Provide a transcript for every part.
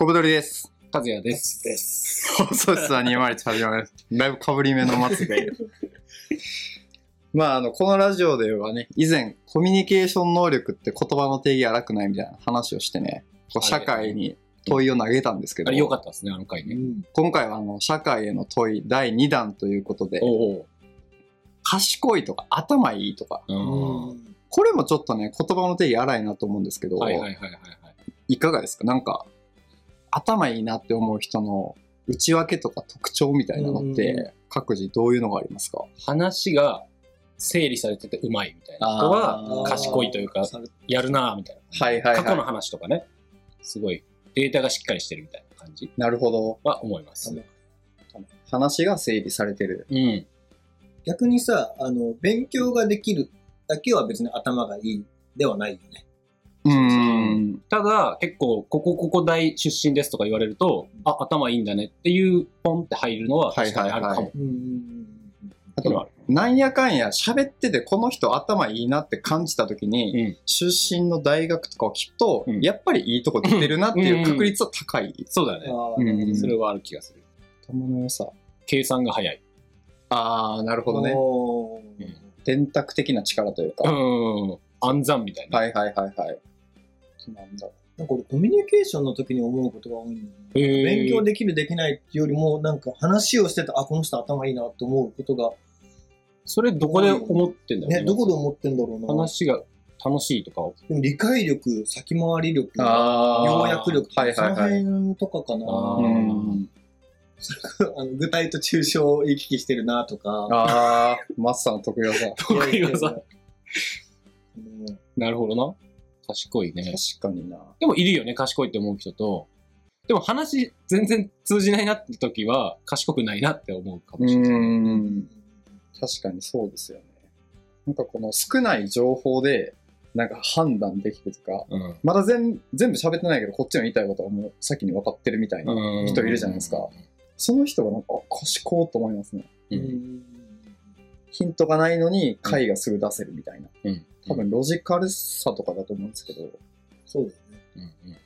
小太りです。和也です。です。放送室は201始まります。だいぶ被り目の松がいる。まあ、あの、このラジオではね、以前、コミュニケーション能力って言葉の定義荒くないみたいな話をしてね、こう社会に問いを投げたんですけど、あれ良かったですね、あの回ね。今回はあの、社会への問い第2弾ということで、賢いとか頭いいとか。これもちょっとね、言葉の定義荒いなと思うんですけど、はいはいはいはいはい。いかがですか？なんか、頭いいなって思う人の内訳とか特徴みたいなのって、各自どういうのがありますか？話が整理されててうまいみたいな人は賢いというか、やるなぁみたいな。はいはいはい過去の話とかね、すごいデータがしっかりしてるみたいな感じなるほど。は思います。話が整理されてる。うん。逆にさ、あの、勉強ができるだけは別に頭がいいではないよね。うーん。ただ、結構、ここここ大出身ですとか言われると、あ、頭いいんだねっていうポンって入るのは確かにあるかも。はいはいうん。あと、なんやかんや喋っててこの人頭いいなって感じた時に、うん。出身の大学とかを聞くと、うんやっぱりいいとこ出てるなっていう確率は高い。そうだよね。あうんそれはある気がする。頭の良さ。計算が早い。あー、なるほどね。電卓的な力というか。うん。暗算みたいな。はいはいはいはい。なんだろなんか俺コミュニケーションの時に思うことが多いんだよね。勉強できるできないっていうよりも、なんか話をしてて、あ、この人頭いいなって思うことが、それどこで思ってんだろうね、どこで思ってんだろうな。話が楽しいとかを。でも理解力、先回り力、要約力とか、はいはいはいその辺とかかな。あの具体と抽象を行き来してるなとか。あー、マスターの得意技。得意技うんなるほどな。賢いね。確かにな。でもいるよね、賢いって思う人と。でも話全然通じないなって時は、賢くないなって思うかもしれない。ん。確かにそうですよね。なんかこの少ない情報で、なんか判断できるとか、うんまだ全全部喋ってないけど、こっちの言いたいことはもう先に分かってるみたいな、うん人いるじゃないですか。その人がなんか、あ賢いと思いますね。ううんんヒントがないのに回がすぐ出せるみたいな。うん。多分ロジカルさとかだと思うんですけど、そうだよね。うん。うん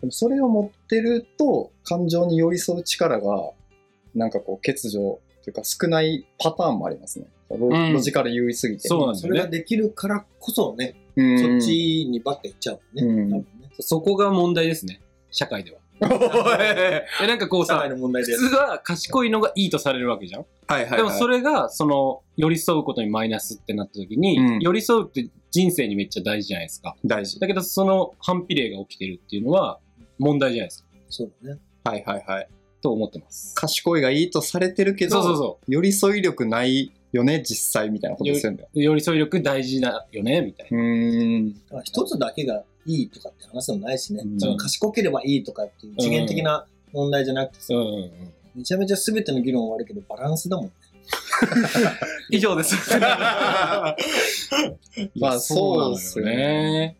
でもそれを持ってると、感情に寄り添う力が、なんかこう、欠如というか少ないパターンもありますね。ロ,、ジカル優位すぎて。そうなんだよねそれができるからこそね、うんそっちにばっか行っちゃうね。うん多分ね。そこが問題ですね。社会では。え、なんかこうさ社会、の問題で。普通は賢いのがいいとされるわけじゃん。はいはい、はい。でもそれが、その、寄り添うことにマイナスってなった時に、うん寄り添うって人生にめっちゃ大事じゃないですか。大事。だけど、その反比例が起きてるっていうのは問題じゃないですか。そうだね。はいはいはい。と思ってます。賢いがいいとされてるけど、そうそうそ寄り添い力ないよね、実際みたいなことですよね。う。寄り添い力大事だよね、みたいな。うーん。だから一つだけがいいとかって話でもないしね。うんその賢ければいいとかっていう次元的な問題じゃなくてさ、うんうんうん。めちゃめちゃ全ての議論はあるけど、バランスだもんね。以上です。まあそうですよね。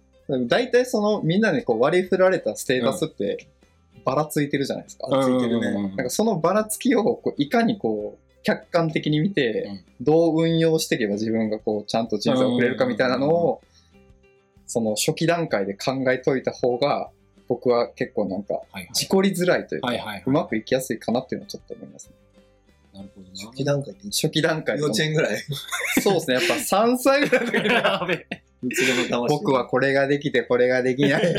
大体そのみんなにこう割り振られたステータスってばらついてるじゃないですか。ばらついてるねうんうんうんなんかそのばらつきをこういかにこう客観的に見て、どう運用していけば自分がこうちゃんと人生を送れるかみたいなのを、その初期段階で考えといた方が僕は結構なんか。事故りづらいというか、うまくいきやすいかなっていうのはちょっと思いますね。なるほどな。初期段階って初期段階幼稚園ぐらい。そうですね。やっぱ3歳ぐらい の時にや。僕はこれができてこれができない。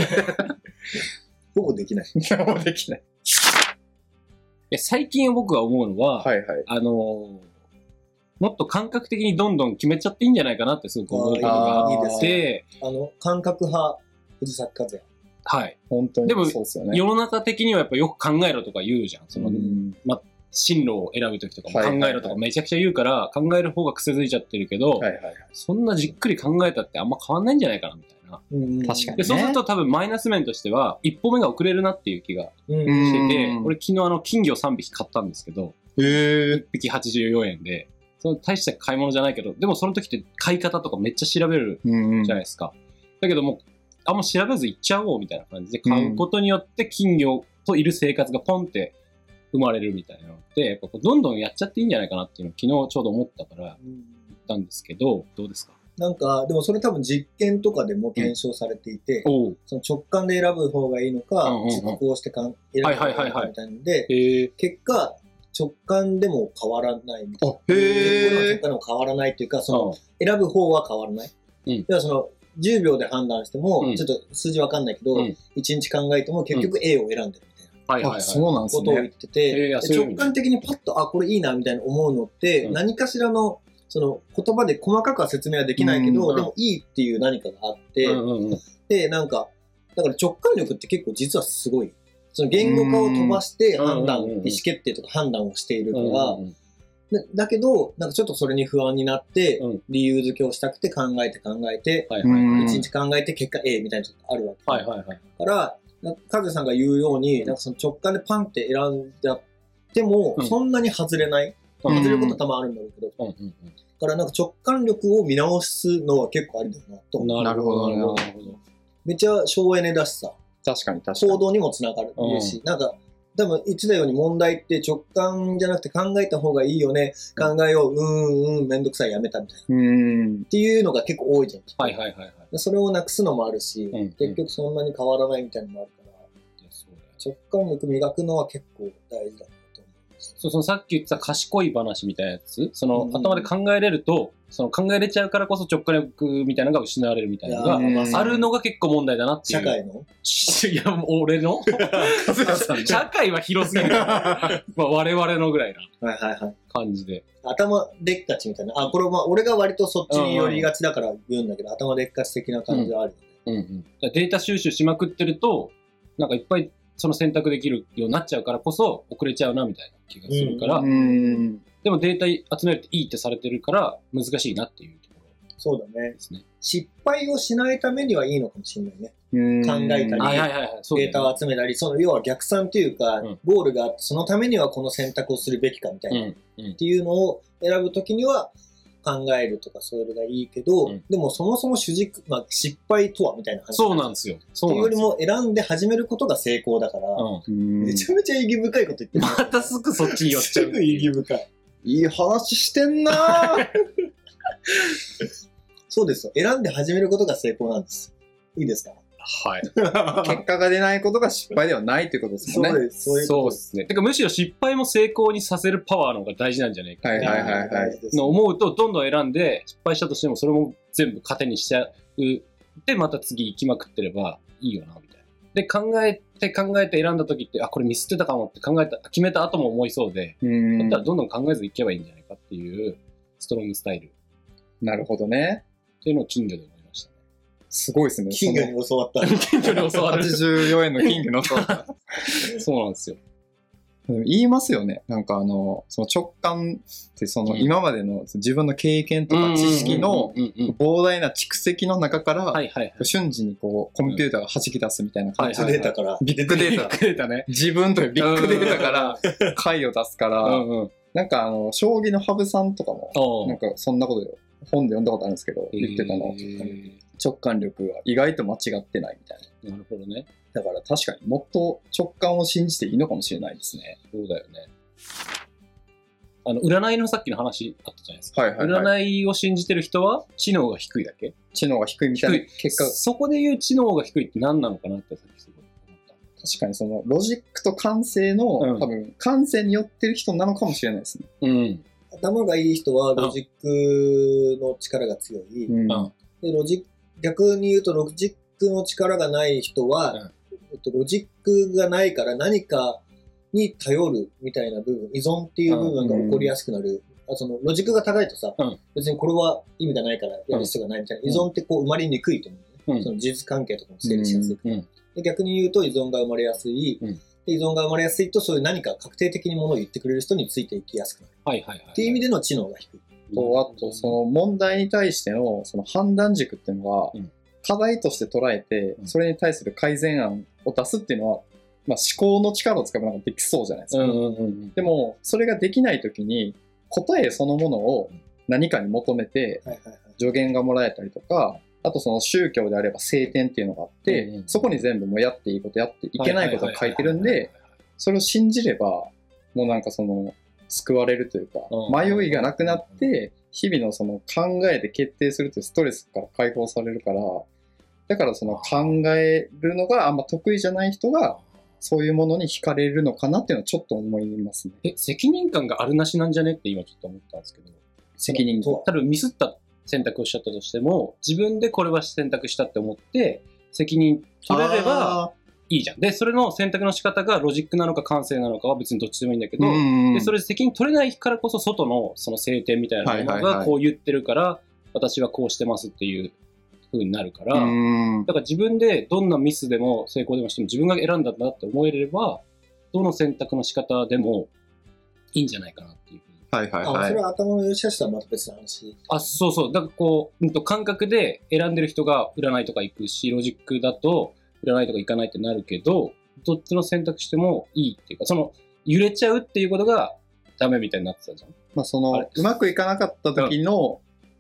ほぼできない。もうできない。え最近僕が思うのは、はいはい。あのーもっと感覚的にどんどん決めちゃっていいんじゃないかなってすごく思うことがあって、あの、感覚派、藤崎和也。はい。本当にでもそうですよね。世の中的にはやっぱよく考えろとか言うじゃん。その、うん進路を選ぶときとかも考えろとかめちゃくちゃ言うから、考える方が癖づいちゃってるけど。そんなじっくり考えたってあんま変わんないんじゃないかなみたいな。うん確かにで、そうすると多分マイナス面としては、一歩目が遅れるなっていう気がしててう、ん俺昨日あの金魚3匹買ったんですけど、へえ。1匹84円で、その大した買い物じゃないけど、でもその時って買い方とかめっちゃ調べるうんじゃないですか。だけどもう、あんま調べず行っちゃおうみたいな感じで買うことによって金魚といる生活がポンって生まれるみたいなのって、やっぱこうどんどんやっちゃっていいんじゃないかなっていうのを昨日ちょうど思ったから言ったんですけど、どうですかなんか、でもそれ多分実験とかでも検証されていて、おう。その直感で選ぶ方がいいのか、うんうんうん実行してかん選ぶ方がいいのかみたいなので、へえ。結果、直感でも変わらないみたいな。あ、へえ。直感でも変わらないっていうか、その、選ぶ方は変わらない。うん要はその、10秒で判断しても、うんちょっと数字わかんないけど、うん1日考えても結局 A を選んでるみたいな。はいはいはい。あ、そうなんですことを言っね。てて、直感的にパッと、あ、これいいな、みたいな思うのって、うん何かしらの、その言葉で細かくは説明はできないけど、うんでもいいっていう何かがあって。で、なんか、だから直感力って結構実はすごい。その言語化を飛ばして判断、うん意思決定とか判断をしているから、だだけど、なんかちょっとそれに不安になって、うん。理由付けをしたくて考えて考えて、一日考えて結果 A みたいなのがあるわけ。はいはいはい。から、なカズさんが言うように、なんかその直感でパンって選んじゃっても、うん。そんなに外れない。うん。外れることは多分あるんだろうけど、だうんうん。からなんか直感力を見直すのは結構ありだよなと。なるほどなるほど。めっちゃ省エネだしさ、確かに確かに。行動にもつながるし、なんか、多分言ってたように問題って直感じゃなくて考えた方がいいよね、考えよう、ん、うん、めんどくさい、やめたみたいな。っうん。ていうのが結構多いじゃん。はいはいはいはい。でそれをなくすのもあるし、うん結局そんなに変わらないみたいなのもあるから、うだよ直感力磨くのは結構大事だ。そうそのさっき言ってた賢い話みたいなやつ、そのうん頭で考えれると、その考えれちゃうからこそ直感力みたいなのが失われるみたいなのが、うんあるのが結構問題だなっていう。社会の？いや、俺の？社会は広すぎる。まあ我々のぐらいなはいはいはい。感じで。頭でっかちみたいな。あ、これまあ俺が割とそっちに寄りがちだから言うんだけど、頭でっかち的な感じはあるよね。うんうん、データ収集しまくってると、なんかいっぱいその選択できるようになっちゃうからこそ遅れちゃうなみたいな気がするから、うん。でもデータ集めるっていいってされてるから難しいなっていうところそうだね。失敗をしないためにはいいのかもしれないね。うん考えたりはいはいはいはい。そうだデータを集めたり、その要は逆算というか、うんゴールがあって、そのためにはこの選択をするべきかみたいな、っうんうんていうのを選ぶときには考えるとかそういうのがいいけど、うんでもそもそも主軸、まあ失敗とはみたいな話。そうなんですよ。そっていうより。も選んで始めることが成功だから、うん、うんめちゃめちゃ意義深いこと言ってる。またすぐそっちに寄っちゃうすぐ意義深い。いい話してんなー そうですよ。選んで始めることが成功なんです。いいですか？はい。結果が出ないことが失敗ではないということですもんね。です。そういうそうこですね。てかむしろ失敗も成功にさせるパワーの方が大事なんじゃないかはいと。はいはいはいの思うと、どんどん選んで、失敗したとしても、それも全部糧にしちゃう。で、また次行きまくってればいいよな、みたいな。で、考えて考えて選んだ時って、あ、これミスってたかもって考えた、決めた後も思いそうで、うんだったらどんどん考えずいけばいいんじゃないかっていう、ストロングスタイルっなるほどね。ていうのを金魚で。すごいですね。金魚に教わった。金魚に教わる。84円の金魚のそうそうなんですよ。言いますよね。なんかあの、その直感ってそのうん今までの自分の経験とか知識の膨大な蓄積の中から、はいはいはい。瞬時にこうコンピューターが弾き出すみたいな感じビッで、グデータから。ビッグデータ、くれたね。自分というビッグデータから回を出すから、うんうん。なんかあの、将棋の羽生さんとかも、おなんかそんなことよ本で読んだことあるんですけど、言ってたの。へ直感力は意外と間違ってないみたいな。ーなるほどね。だから確かにもっと直感を信じていいのかもしれないですね。そうだよね。あの、占いのさっきの話あったじゃないですか。はいはいはい。占いを信じてる人は知能が低いだけ？知能が低いみたいな結果、そこで言う知能が低いって何なのかなってさっきすごい思った。確かにそのロジックと感性の、うん多分感性によってる人なのかもしれないですね。うん。頭がいい人はロジックの力が強い。うん。うん。でロジック逆に言うとロジックの力がない人は、うん。えっと、ロジックがないから何かに頼るみたいな部分、依存っていう部分が起こりやすくなる。あそのロジックが高いとさ、うん。別にこれは意味がないからやる必要がない。みたいな、うん依存ってこう生まれにくいと思う、ね。うん。その事実関係とかも整理しやすいから、うん。で逆に言うと依存が生まれやすい、うん。で依存が生まれやすいとそういう何か確定的にものを言ってくれる人についていきやすくなる。はいはいはい。っていう意味での知能が低い。と、あと、その問題に対してのその判断軸っていうのがうん、課題として捉えてう、んそれに対する改善案を出すっていうのは、まあ、思考の力を使えばなんかできそうじゃないですか。うんうんうんうん。でも、それができないときに、答えそのものを何かに求めてはいはいはい。助言がもらえたりとか、あとその宗教であれば聖典っていうのがあって、うんうんそこに全部もうやっていいことやっていけないことが書いてるんで、それを信じれば、もうなんかその、救われるというか、うん迷いがなくなって、日々のその考えで決定するというストレスから解放されるから、だからその考えるのがあんま得意じゃない人が、そういうものに惹かれるのかなっていうのはちょっと思いますね。え、責任感があるなしなんじゃねって今ちょっと思ったんですけど。責任とは。多分ミスった選択をしちゃったとしても、自分でこれは選択したって思って、責任取れればあいいじゃん。で、それの選択の仕方がロジックなのか感性なのかは別にどっちでもいいんだけー、ど、うんで、それで責任取れないからこそ外のその晴天みたいなものがこう言ってるから、私はこうしてますっていう風になるから、うんだから自分でどんなミスでも成功でもしても自分が選んだんだって思えれば、どの選択の仕方でもいいんじゃないかなっていうはいはいあ、はいそれ。は頭の良し悪しとはまた別の話。あ、そうそう。だからこう、うんと感覚で選んでる人が占いとか行くし、ロジックだと占いとか行かないってなるけど、どっちの選択してもいいっていうか、その、揺れちゃうっていうことがダメみたいになってたじゃん。まあそあのれ、うまくいかなかった時の、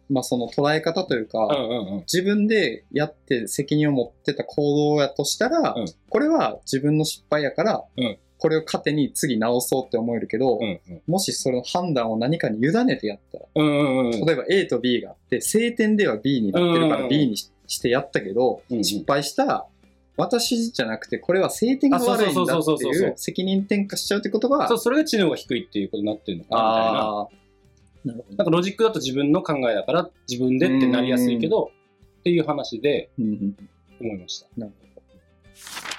まあその捉え方というか、うんうんうん。自分でやって責任を持ってた行動やとしたら、うんこれは自分の失敗やから、うんこれを糧に次直そうって思えるけど、うんうん。もしその判断を何かに委ねてやったら、うんうんうん。例えば A と B があって、晴天では B になってるからうん B にししてやったけど、うんうん失敗した、私じゃなくて、これは晴天が悪いんだっていう責任転嫁しちゃうってことがそう、、それが知能が低いっていうことになってるのかな、みたいな。ああ、なるほど。なんかロジックだと自分の考えだから自分でってなりやすいけど、っていう話で思いました。なるほど。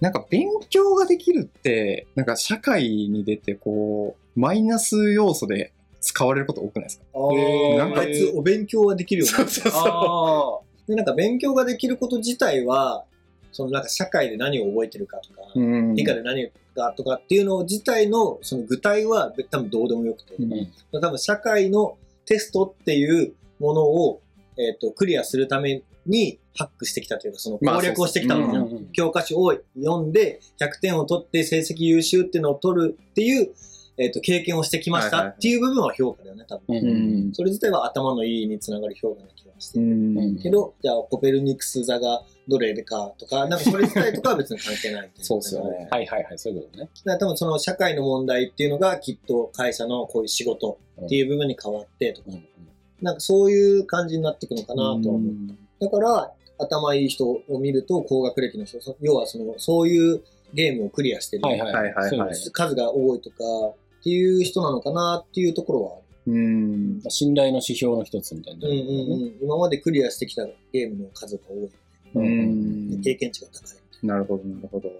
なんか勉強ができるって、なんか社会に出てこう、マイナス要素で使われること多くないですか？あへーあ、あいつお勉強はできるよね。そうそうあで、なんか勉強ができること自体は、そのなんか社会で何を覚えてるかとか、うん。理科で何がとかっていうの自体のその具体は多分どうでもよくて、うん。うん多分社会のテストっていうものを、えっとクリアするためにハックしてきたというか、その攻略をしてきたまあ。うんうん教科書を読んで100点を取って成績優秀っていうのを取るっていう、えっと経験をしてきましたっていう部分は評価だよね、多分。うんうんそれ自体は頭のいいにつながる評価な気がしてる。うんうんけど、じゃあコペルニクス座がどれかとか、なんかそれ自体とかは別に関係ないい そうっすよねはいはいはい、そういうことね。だから多分その社会の問題っていうのがきっと会社のこういう仕事っていう部分に変わってとか、うんうんなんかそういう感じになっていくのかなとは思う。だから、頭いい人を見ると高学歴の人、そ要はその、そういうゲームをクリアしてる、はいはいはいはい数が多いとかっていう人なのかなっていうところはある。うん。まあ信頼の指標の一つみたいな。うんうんうん。今までクリアしてきたゲームの数が多い。うん。経験値が高い。なるほど、なるほど。い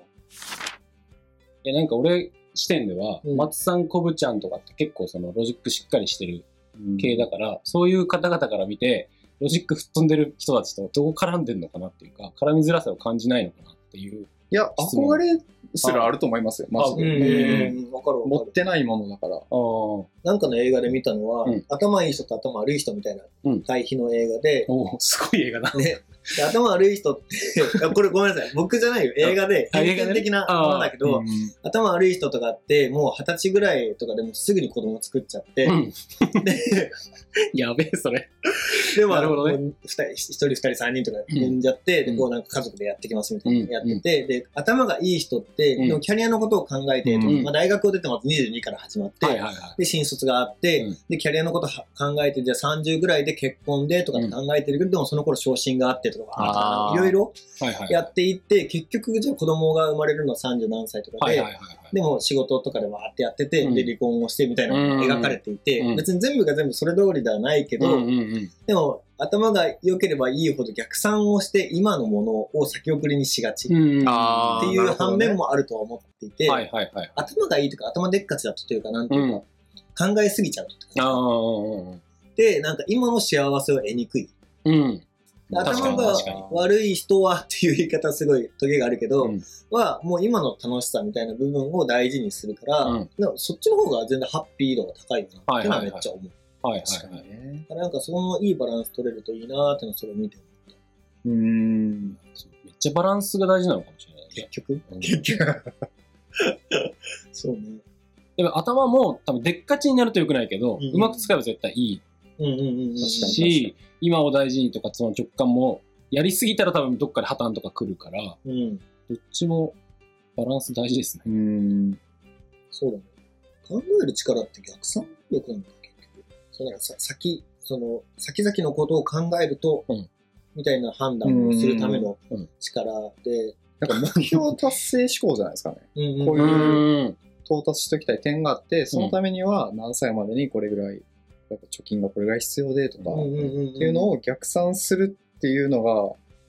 や、なんか俺視点では、うん松さん、こぶちゃんとかって結構そのロジックしっかりしてる系だから、そういう方々から見て、ロジック吹っ飛んでる人たちとどう絡んでるのかなっていうか、絡みづらさを感じないのかなっていう。いや、憧れすらあると思いますよ、マジあで。へうん、わかる持。ってないものだから。なんかの映画で見たのは、うん頭いい人と頭悪い人みたいなうん対比の映画で、すごい映画だ。ね、で頭悪い人って、あこれごめんなさい、僕じゃないよ、映画で、偏見的なものだけど、うん頭悪い人とかって、もう二十歳ぐらいとかでもすぐに子供作っちゃって、うん。で、やべえ、それ。でも、なるほどね一人、二人、三人とか産んじゃって、うんで、こうなんか家族でやってきますみたいなうんやってて、で、頭がいい人って、うんでもキャリアのことを考えて、うんまあ大学を出てまず22から始まって、はいはいはい。で、新卒があって、うんで、キャリアのことは考えて、じゃあ30ぐらいで結婚でとかって考えてるけど、でもその頃昇進があってとか、いろいろはいはい。やっていって、結局じゃあ子供が生まれるのは30何歳とかで、はいはいはいはい。でも仕事とかでわーってやってて、うんで、離婚をしてみたいなのが描かれていて、うん別に全部が全部それ通りではないけど、うんうんうん。でも頭が良ければいいほど逆算をして今のものを先送りにしがちっていう反面もあるとは思っていて、はいはいはい。頭がいいというか頭でっかちだとというか、なんていうか、考えすぎちゃうと。で、なんか今の幸せを得にくい。うん。頭が。悪い人はっていう言い方すごいトゲがあるけど、うんはもう今の楽しさみたいな部分を大事にするから、うんでもそっちの方が全然ハッピー度が高いよなっていうのはめっちゃ思う。はいはい確かはい。にね。だからなんかそのいいバランス取れるといいなーってのをそれを見て思った。うん。めっちゃバランスが大事なのかもしれないね。結局うん結局。そうね。でも頭も多分でっかちになると良くないけど、うんうまく使えば絶対いいうんうんうんし、今を大事にとかその直感も、やりすぎたら多分どっかで破綻とか来るから、うん。どっちもバランス大事ですね。うん。そうだね。考える力って逆算力なんだ。そのなんかさ先、その、先々のことを考えると、うん。みたいな判断をするためのうん。力で、なんか目標達成志向じゃないですかね。うんうん。こういううん。到達しておきたい点があって、そのためには何歳までにこれぐらい、やっぱ貯金がこれぐらい必要でとか、うんうんうんうんっていうのを逆算するっていうのが、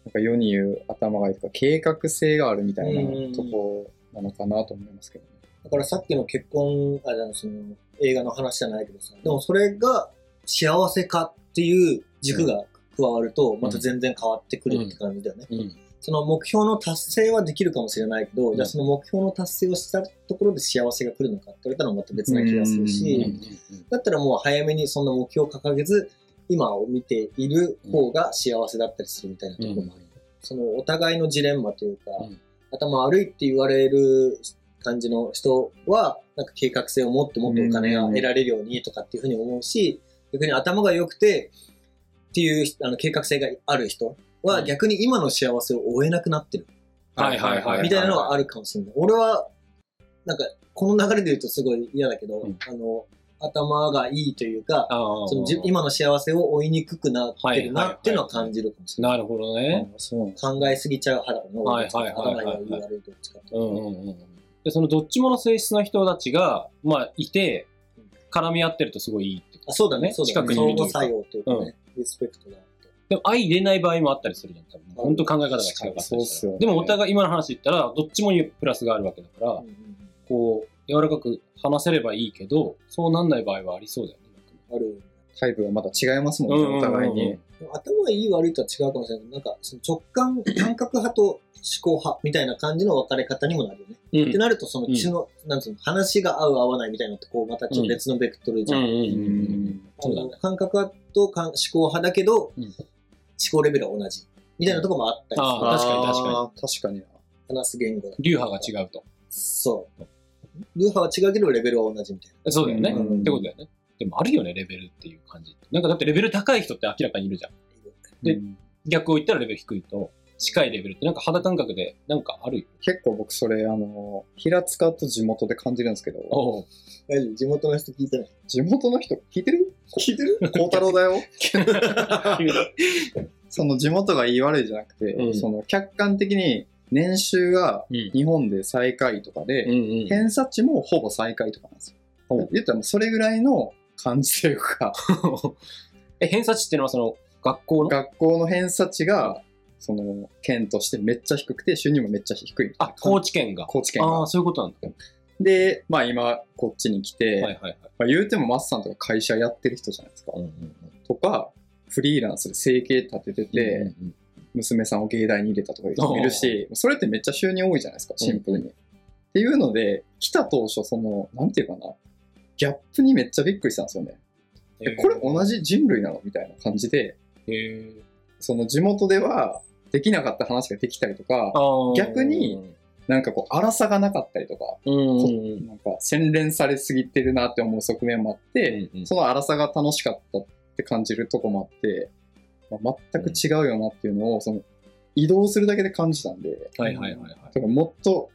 なんか世に言う頭がいいとか、計画性があるみたいなとこなのかなと思いますけどね。だからさっきの結婚、あ、じゃあその映画の話じゃないけどさ、でもそれが幸せかっていう軸が加わると、また全然変わってくるって感じだよね。うん。その目標の達成はできるかもしれないけど、うん。じゃあその目標の達成をしたところで幸せが来るのかって言われたらまた別な気がするし、うんだったらもう早めにそんな目標を掲げず、今を見ている方が幸せだったりするみたいなところもある。そのお互いのジレンマというか、うん。頭悪いって言われる感じの人は、なんか計画性を持ってもっとお金が得られるようにとかっていうふうに思うし、逆に頭が良くてっていうあの計画性がある人はうん逆に今の幸せを追えなくなってるはいはいはい。みたいなのはあるかもしれない。俺は、なんかこの流れで言うとすごい嫌だけど、うんあの、頭がいいというか。そのじ今の幸せを追いにくくなってるなっていうのは感じるかもしれない。なるほどね。考えすぎちゃう派だはいはいはいはい頭がいい悪いどっちかうんうんうん。で、そのどっちもの性質の人たちが、まあ、いて、絡み合ってるとすごいいいってことあそうだね、そうだね。近くにいるというか相互作用というかね、リスペクトがあって。でも相入れない場合もあったりするじゃん、多分。本当考え方が違かったりそうっすよね。でもお互い今の話言ったら、どっちもにプラスがあるわけだから、うんうんうんこう、柔らかく話せればいいけど、そうなんない場合はありそうだよね。ある。タイプがまだ違いますもんね、うんうんうんうんお互いに。頭がいい悪いとは違うかもしれないけど、なんかその直感、感覚派と思考派みたいな感じの分かれ方にもなるよね。うんってなると、その血の、なんつうの、話が合う合わないみたいなのって、こう、またちょっと別のベクトルじゃん。感覚派と感思考派だけど、うん思考レベルは同じ。みたいなところもあったりする。あ確かに確かに確かにな。話す言語だ。流派が違うと。そう。流派は違うけど、レベルは同じみたいな。そうだよね。うんってことだよね。でもあるよね、レベルっていう感じ。なんかだってレベル高い人って明らかにいるじゃん。でうん逆を言ったらレベル低いと、近いレベルってなんか肌感覚でなんかあるよ。結構僕それ、あの、平塚と地元で感じるんですけど、大丈夫地元の人聞いてない。地元の人？聞いてる？聞いてる？孝太郎だよ。その地元が言い悪いじゃなくて、うんその客観的に年収がうん日本で最下位とかで、うんうん。偏差値もほぼ最下位とかなんです。よ言ったらもうそれぐらいの感じというか、え、偏差値っていうのはその学校の？学校の偏差値が、その、県としてめっちゃ低くて、収入もめっちゃ低い。あ、高知県が。高知県がああ、。そういうことなんだ。で、まあ今、こっちに来て、はいはいはい。まあ、言うてもマスさんとか会社やってる人じゃないですか。うんうんとか、フリーランスで生計立ててうんて、うんうん娘さんを芸大に入れたとかいう人もいるし、それってめっちゃ収入多いじゃないですか、シンプルに。っていうので、来た当初、その、なんていうかな、ギャップにめっちゃびっくりしたんですよね。えこれ同じ人類なのみたいな感じで。その地元ではできなかった話ができたりとか、逆に、なんかこう、荒さがなかったりとか、なんか洗練されすぎてるなって思う側面もあって、うんうんその荒さが楽しかったって感じるとこもあって、まあ、全く違うよなっていうのを、その移動するだけで感じたんで、はいはいはいはい。だからもっと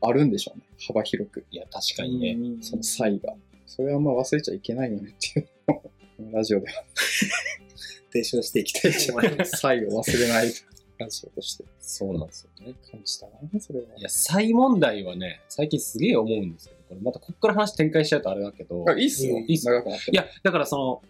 あるんでしょうね。幅広く。いや、確かにね。その差異が。それはあんま忘れちゃいけないよねっていうのを、ラジオでは 提唱していきたいと思います。差異を忘れないラジオとしてそうなんですよね。感じたな、それは。いや、差問題はね、最近すげえ思うんですけど、これまたこっから話展開しちゃうとあれだけど、あいいっすよ。いいっすよ。いや、だからその、思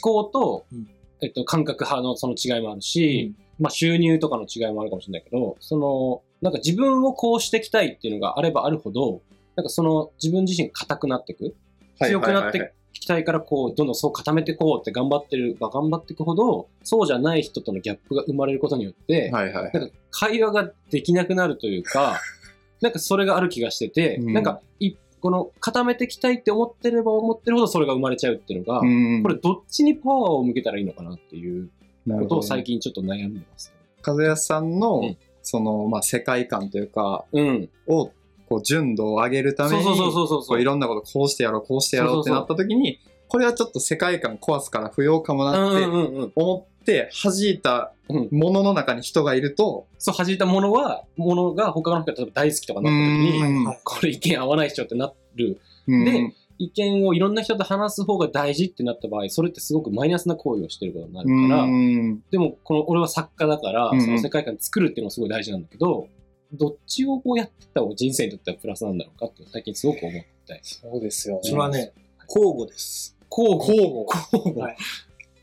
考と、うんえっと、感覚派のその違いもあるし、まあ収入とかの違いもあるかもしれないけど、その、なんか自分をこうしていきたいっていうのがあればあるほど、なんかその自分自身が硬くなっていく。はい強くなってきたいからこう、どんどんそう固めていこうって頑張ってる、まあ頑張っていくほど、そうじゃない人とのギャップが生まれることによって、はいはいはい。なんか会話ができなくなるというか、なんかそれがある気がしてて、うんなんかい、この固めていきたいって思ってれば思ってるほどそれが生まれちゃうっていうのが、うんこれどっちにパワーを向けたらいいのかなっていうことを最近ちょっと悩んでます、和也さんの、うんその、まあ、世界観というか、ね。うん。を、こう、純度を上げるために、そうそうそうそうそうこういろんなことこうしてやろう、こうしてやろうってなった時に、これはちょっと世界観壊すから不要かもうんなってうんうんうん。思って、弾いたうんものの中に人がいると、そう、弾いたものは、ものが他の人が例えば大好きとかなった時に、これ意見合わないっしょってなる。うんで意見をいろんな人と話す方が大事ってなった場合、それってすごくマイナスな行為をしてることになるうから、ん。でも、この俺は作家だから、うんうんその世界観作るっていうのもすごい大事なんだけど、どっちをこうやってった方が人生にとってはプラスなんだろうかって最近すごく思って。そうですよそれはね、交互です。交互。交互。交互。はい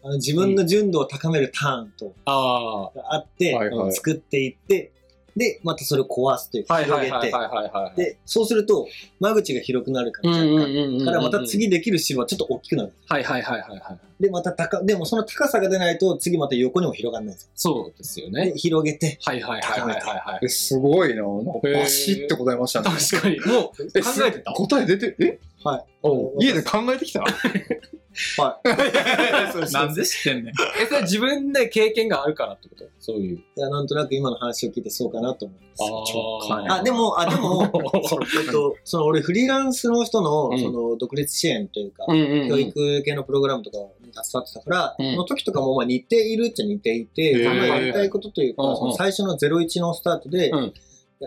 あの自分の純度を高めるターンとあって、はいはい作っていって、で、またそれを壊すというあ。か、はいはい広げて。で、そうすると、間口が広くなるから。からまた次できる芝はちょっと大きくなる。はいはいはいはいはい。で、また高、でもその高さが出ないと、次また横にも広がらないんですよ。そうですよでね。、広げて、はいはいはいはいはいすごいな。なんかへーバシッて答えましたね。確かに。もうえ考えてた答え出て、え？はい。家で考えてきた？はい。なんで知ってんねん。え、それ自分で経験があるからってこと？そういう。いや、なんとなく今の話を聞いてそうかなと思います。直感あ、でも、あ、でも、えっと、その俺フリーランスの人の、うん。その独立支援というか、教育系のプログラムとかに携わってたから、うん。その時とかもまあ似ているっちゃ似ていて、やりたいことというか、その最初の01のスタートで、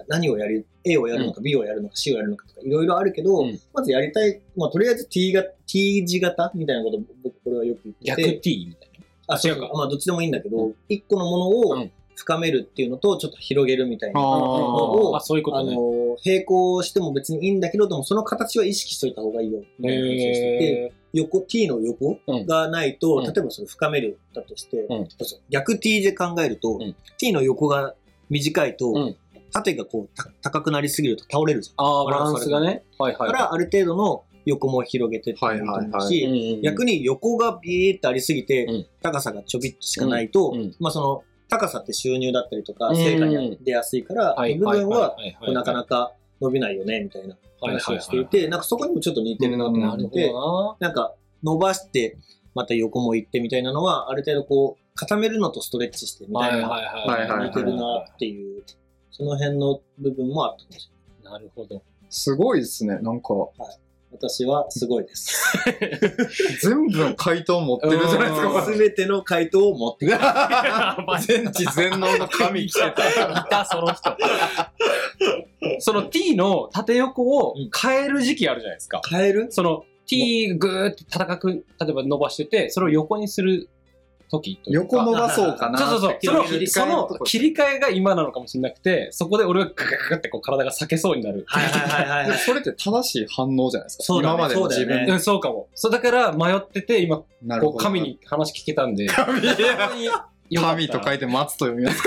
何をやり、A をやるのか B をやるのか C をやるのかとかいろいろあるけど、うん。まずやりたい、まあとりあえず T が、T 字型みたいなことを僕これはよく言って。逆て、T みたいあ、そうか。まあどっちでもいいんだけうど、一個のものをうん。深めるっていうのとちょっと広げるみたいな。あな。をあ、そういうこあとね。の、並行しても別にいいんだけど、でもその形は意識しといた方がいいよ。みたいな話をしてて、へ横、T の横うん。がないと、うん。例えばそれ深めるだとして、逆 T で考えると、うん。T の横が短いと、うん縦がこうた高くなりすぎると倒れるじゃん。ああ、バランスが。ね。はいはい。だからある程度の横も広げてってもいいと思うし、逆に横がビーってありすぎて、うん。高さがちょびっとしかないと、うん。うん。まあその高さって収入だったりとか、うん。成果に出やすいから、はい部分はなかなか伸びないよね、みたいなはい話をしていて、なんかそこにもちょっと似てるなと思ってなんか伸ばして、また横も行ってみたいなのは、ある程度こう、固めるのとストレッチしてみな。たいな、似てるなっていう、その辺の部分もあったかもしれない。なるほど。すごいですね。なんか、私はすごいです。全部の回答持ってるじゃないですか、すべての回答を持ってくる。全知全能の神来てた。いた、その人。その T の縦横を変える時期あるじゃないですか。変える？その T ぐーって高く、例えば伸ばしてて、それを横にする時というか。横伸ばそうかなそうそうそう。その切り替えその切り替えが今なのかもしれなくて、そこで俺がガガガガってこう体が裂けそうになる。はいはいはいはい。それって正しい反応じゃないですか。そうだね今までの自分そうねうん、そうかも。そう、だから迷ってて、今。こう神に話聞けたんで。神神と書いて松と読みます。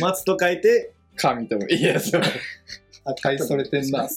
松と書いて、神とも。いや、それ。あ大それてんな。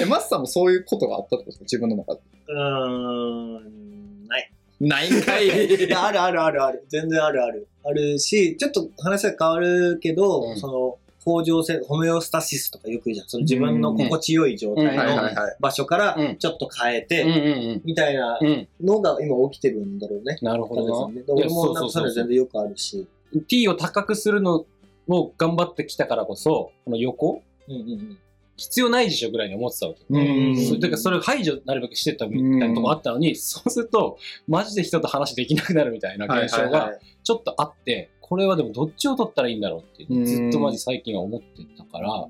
え、松さんもそういうことがあったってことですか？自分の中で。うーん、ない。ないんかい。いや、あるあるあるある。全然あるある。あるし、ちょっと話は変わるけど、うんその、向上性、ホメオスタシスとかよく言うじゃん。その自分の心地よい状態うんはいのはいはい。場所からうんちょっと変えうんて、うんみたいなうん。うん。のが今起きてるんだろうね。なるほどな。で俺もなんかそれは全然よくあるし。T を高くするのを頑張ってきたからこそ、この横うんうんうん。必要ないでしょぐらいに思ってたわけ。うんだからそれを排除なるべくしてたみたいなとこあったのに、そうすると、マジで人と話できなくなるみたいな現象がちょっとあって、これはでもどっちを取ったらいいんだろうってずっとマジ最近は思ってたから、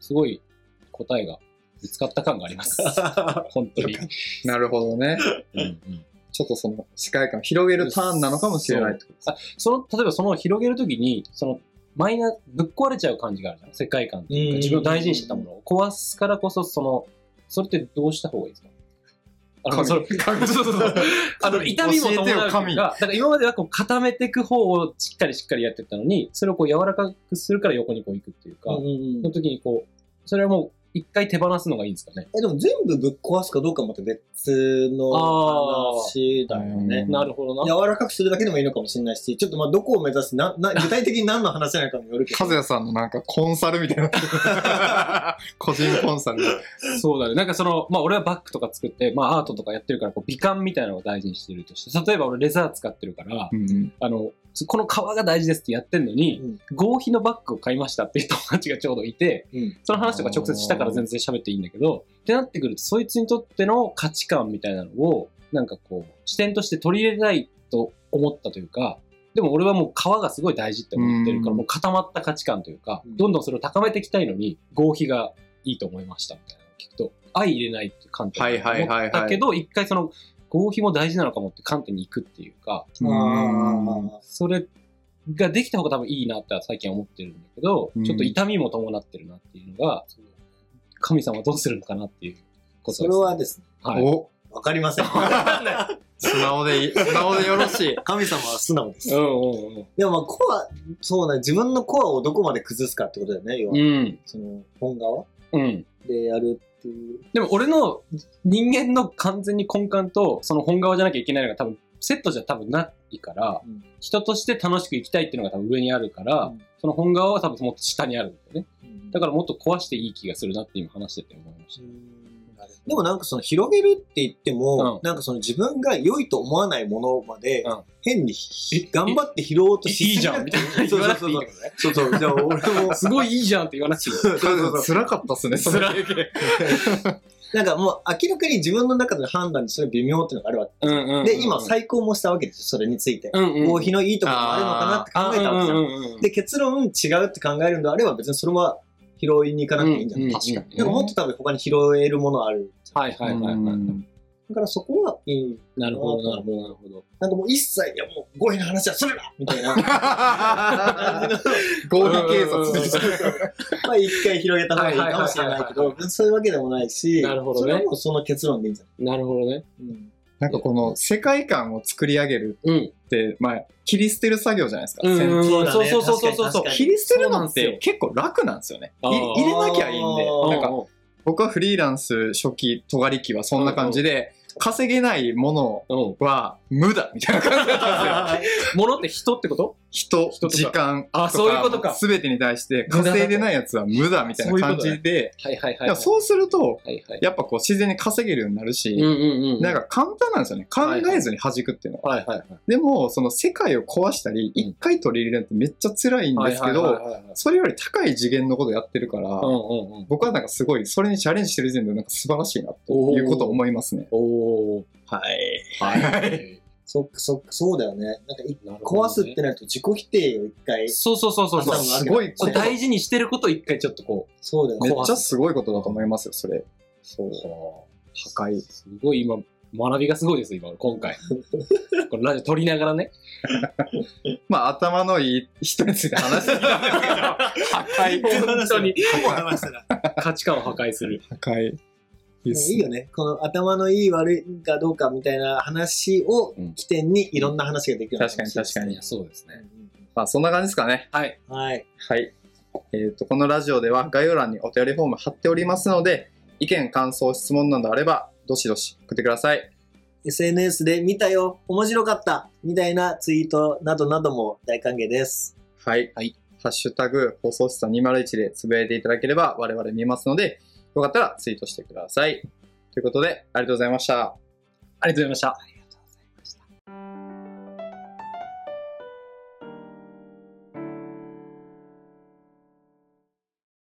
すごい答えが見つかった感があります。本当に。なるほどね。うんうんちょっとその視界観を広げるターンなのかもしれないってことですあその、例えばその広げるときに、その、マイナぶっ壊れちゃう感じがあるじゃん。世界観っていうかうん自分の大事にしてたものを壊すからこそ、その、それってどうした方がいいですか？あの、神それ、そうそうそう。あの、痛みも伴うか、だから今まではこう固めていく方をしっかりしっかりやってったのに、それをこう柔らかくするから横にこう行くっていうか、うんうんうんの時にこう、それはもう一回手放すのがいいんですかね？え、でも全部ぶっ壊すかどうかまた別の話だよね。なるほどな。柔らかくするだけでもいいのかもしれないし、ちょっとまあどこを目指して、な、な、具体的に何の話なのかによるけど。和也さんのなんかコンサルみたいな。個人コンサル。そうだね。なんかその、まあ俺はバッグとか作って、まあアートとかやってるから、こう美観みたいなのを大事にしてるとして、例えば俺レザー使ってるから、うんあの、この革が大事ですってやってんのに、うん。合皮のバッグを買いましたっていう友達がちょうどいて、うん。その話とか直接したから全然喋っていいんだけど、ってなってくると、そいつにとっての価値観みたいなのを、なんかこう、視点として取り入れたいと思ったというか、でも俺はもう皮がすごい大事って思ってるから、うん。もう固まった価値観というか、うん。どんどんそれを高めていきたいのに、合皮がいいと思いましたみたいなのを聞くと、相入れないっていう観点はいはいはいはい。だけど、一回その、合皮も大事なのかもって観点に行くっていうか、うんそれができた方が多分いいなって最近は思ってるんだけど、うんちょっと痛みも伴ってるなっていうのが、神様はどうするのかなっていうことそれはですね、はい。おわかりません。素直でいい、素直でよろしい。神様は素直です。うんうんでもまあコア、そうね、自分のコアをどこまで崩すかってことだよね、要は。うん。うん。その、本側うん。でやるっていう。でも俺の人間の完全に根幹とその本側じゃなきゃいけないのが多分セットじゃ多分ないから、うん人として楽しく生きたいっていうのが多分上にあるから、うんその本側は多分もっと下にあるんだよね。だかからもっと壊していい気がするなって今話してて思いました。でもなんかその広げるって言っても、うんなんかその自分が良いと思わないものまでうん、変にえ頑張って拾おうとしいいじゃんみたいな言わなくていいってことね。そうそう。じゃあ俺も、すごいいいじゃんって言わなくていい。そうそうそう。辛かったっすね、それ。辛いけ。なんかもう明らかに自分の中での判断でそれ微妙っていうのがあるわけ。うんうんうん。で、今再考もしたわけですよ、それについて。うんうん。合皮のいいところもあるのかなって考えたわけじゃん。うんうんうんで、結論違うって考えるのであれば別にそれは拾いに行かなくていいんじゃない、うん確かももっと多分他に拾えるものある。はいはいはいはい。うんだからそこはいい。なるほどなるほどなるほど。なんかもう一切、いやもう合皮の話はそれだみたいな。合理警察まあ一回広げた方がいいかもしれないけど、そういうわけでもないし、なるほどねそれはもうその結論でいいんじゃなるほどね。ない、うんなんかこの世界観を作り上げるうん。って、まあ、切り捨てる作業じゃないですか。うんうだねそうそうそうそうそう切り捨てるのって結構楽なんですよね。入れなきゃいいんで。なんか僕はフリーランス初期、尖り期はそんな感じで、稼げないもうん。のは無駄みたいな感じだったんですよ。物って人ってこと？人、人時間あそういうことかすべてに対して稼いでないやつは無駄みたいな感じで、はいはいはい。でもそうすると、はいはい。やっぱこう自然に稼げるようになるし、うんうんうん。なんか簡単なんですよね。考えずに弾くっていうのは。はいはいはい。でも、その世界を壊したり、一回取り入れるのってめっちゃ辛いんですけど、それより高い次元のことやってるから、うんうんうん。僕はなんかすごい、それにチャレンジしてる時点でなんか素晴らしいなということを思いますね。おー。はい。はい。そっかそっか、そうだよね。なんかね壊すってなると自己否定を一回、そうそうそうそうすごいそう大事にしてることを一回ちょっとこう。そうだよね。めっちゃすごいことだと思いますよ、それ。そう。破壊。すごい今、学びがすごいです、今、今回。これラジオ撮りながらね。まあ、頭のいい人について話してきたんですけど、破壊。本当に。価値観を破壊する。破壊。いいよね。この頭のいい悪いかどうかみたいな話を起点にいろんな話ができるようになる確かに確かにそうですね。まあ、そんな感じですかね。はい。はい。はい。えっ、と、このラジオでは概要欄にお便りフォーム貼っておりますので、意見、感想、質問などあれば、どしどし送ってください。SNS で見たよ、面白かった、みたいなツイートなどなども大歓迎です。はい。はいハッシュタグ、放送室さん201でつぶやいていただければ我々見ますので、よかったらツイートしてください。ということで、ありがとうございました。ありがとうございました。